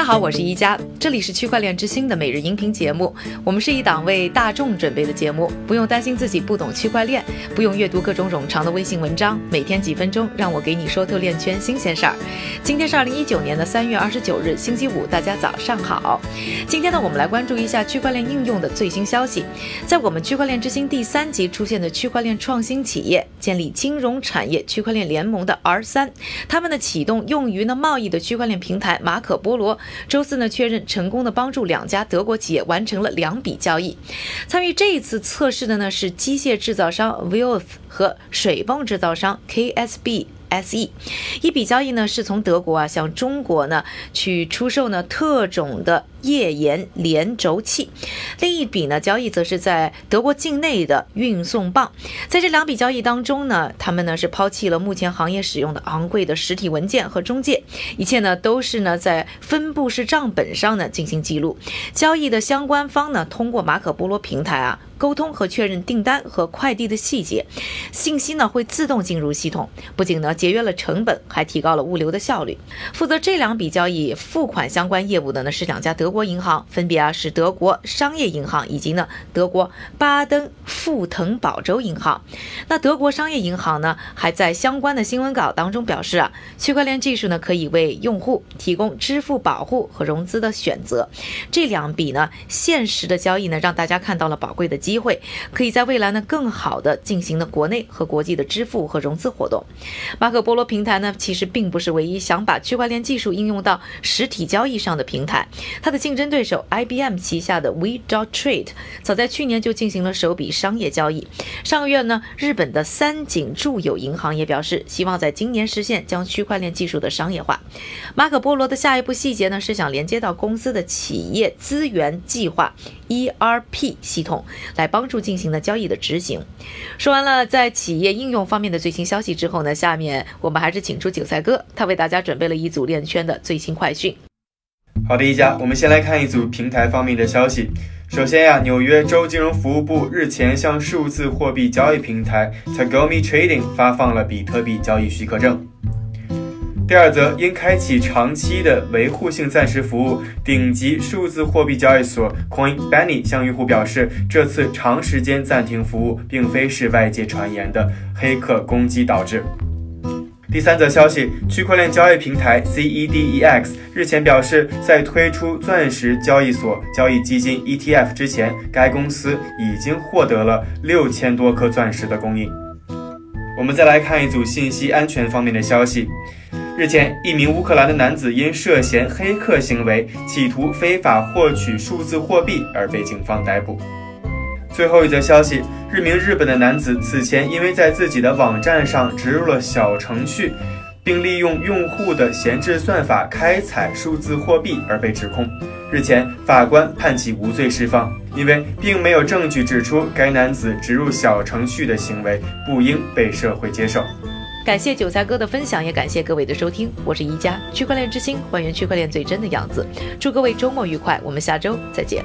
大家好，我是一加，这里是区块链之星的每日音频节目。我们是一档为大众准备的节目，不用担心自己不懂区块链，不用阅读各种冗长的微信文章，每天几分钟，让我给你说透链圈新鲜事儿。今天是二零一九年的三月二十九日，星期五，大家早上好。今天呢，我们来关注一下区块链应用的最新消息。在我们区块链之星第三集出现的区块链创新企业建立金融产业区块链联盟的 R 三，他们的启动用于呢贸易的区块链平台马可波罗。周四呢，确认成功的帮助两家德国企业完成了两笔交易。参与这一次测试的呢是机械制造商 v i l f 和水泵制造商 KSB。SE，一笔交易呢是从德国啊向中国呢去出售呢特种的页岩连轴器，另一笔呢交易则是在德国境内的运送棒。在这两笔交易当中呢，他们呢是抛弃了目前行业使用的昂贵的实体文件和中介，一切呢都是呢在分布式账本上呢进行记录。交易的相关方呢通过马可波罗平台啊。沟通和确认订单和快递的细节，信息呢会自动进入系统，不仅呢节约了成本，还提高了物流的效率。负责这两笔交易付款相关业务的呢是两家德国银行，分别啊是德国商业银行以及呢德国巴登富腾堡州银行。那德国商业银行呢还在相关的新闻稿当中表示啊，区块链技术呢可以为用户提供支付保护和融资的选择。这两笔呢现实的交易呢让大家看到了宝贵的机。会可以在未来呢更好的进行呢国内和国际的支付和融资活动。马可波罗平台呢其实并不是唯一想把区块链技术应用到实体交易上的平台，它的竞争对手 IBM 旗下的 We Dot Trade 早在去年就进行了首笔商业交易。上个月呢，日本的三井住友银行也表示希望在今年实现将区块链技术的商业化。马可波罗的下一步细节呢是想连接到公司的企业资源计划 ERP 系统。来帮助进行了交易的执行。说完了在企业应用方面的最新消息之后呢，下面我们还是请出韭菜哥，他为大家准备了一组链圈的最新快讯。好的，一家，我们先来看一组平台方面的消息。首先呀，纽约州金融服务部日前向数字货币交易平台 Tagomi Trading 发放了比特币交易许可证。第二则，因开启长期的维护性暂时服务，顶级数字货币交易所 Coin Benny 向用户表示，这次长时间暂停服务并非是外界传言的黑客攻击导致。第三则消息，区块链交易平台 CEDEX 日前表示，在推出钻石交易所交易基金 ETF 之前，该公司已经获得了六千多颗钻石的供应。我们再来看一组信息安全方面的消息。日前，一名乌克兰的男子因涉嫌黑客行为，企图非法获取数字货币而被警方逮捕。最后一则消息，一名日本的男子此前因为在自己的网站上植入了小程序，并利用用户的闲置算法开采数字货币而被指控。日前，法官判其无罪释放，因为并没有证据指出该男子植入小程序的行为不应被社会接受。感谢韭菜哥的分享，也感谢各位的收听。我是宜家区块链之星，还原区块链最真的样子。祝各位周末愉快，我们下周再见。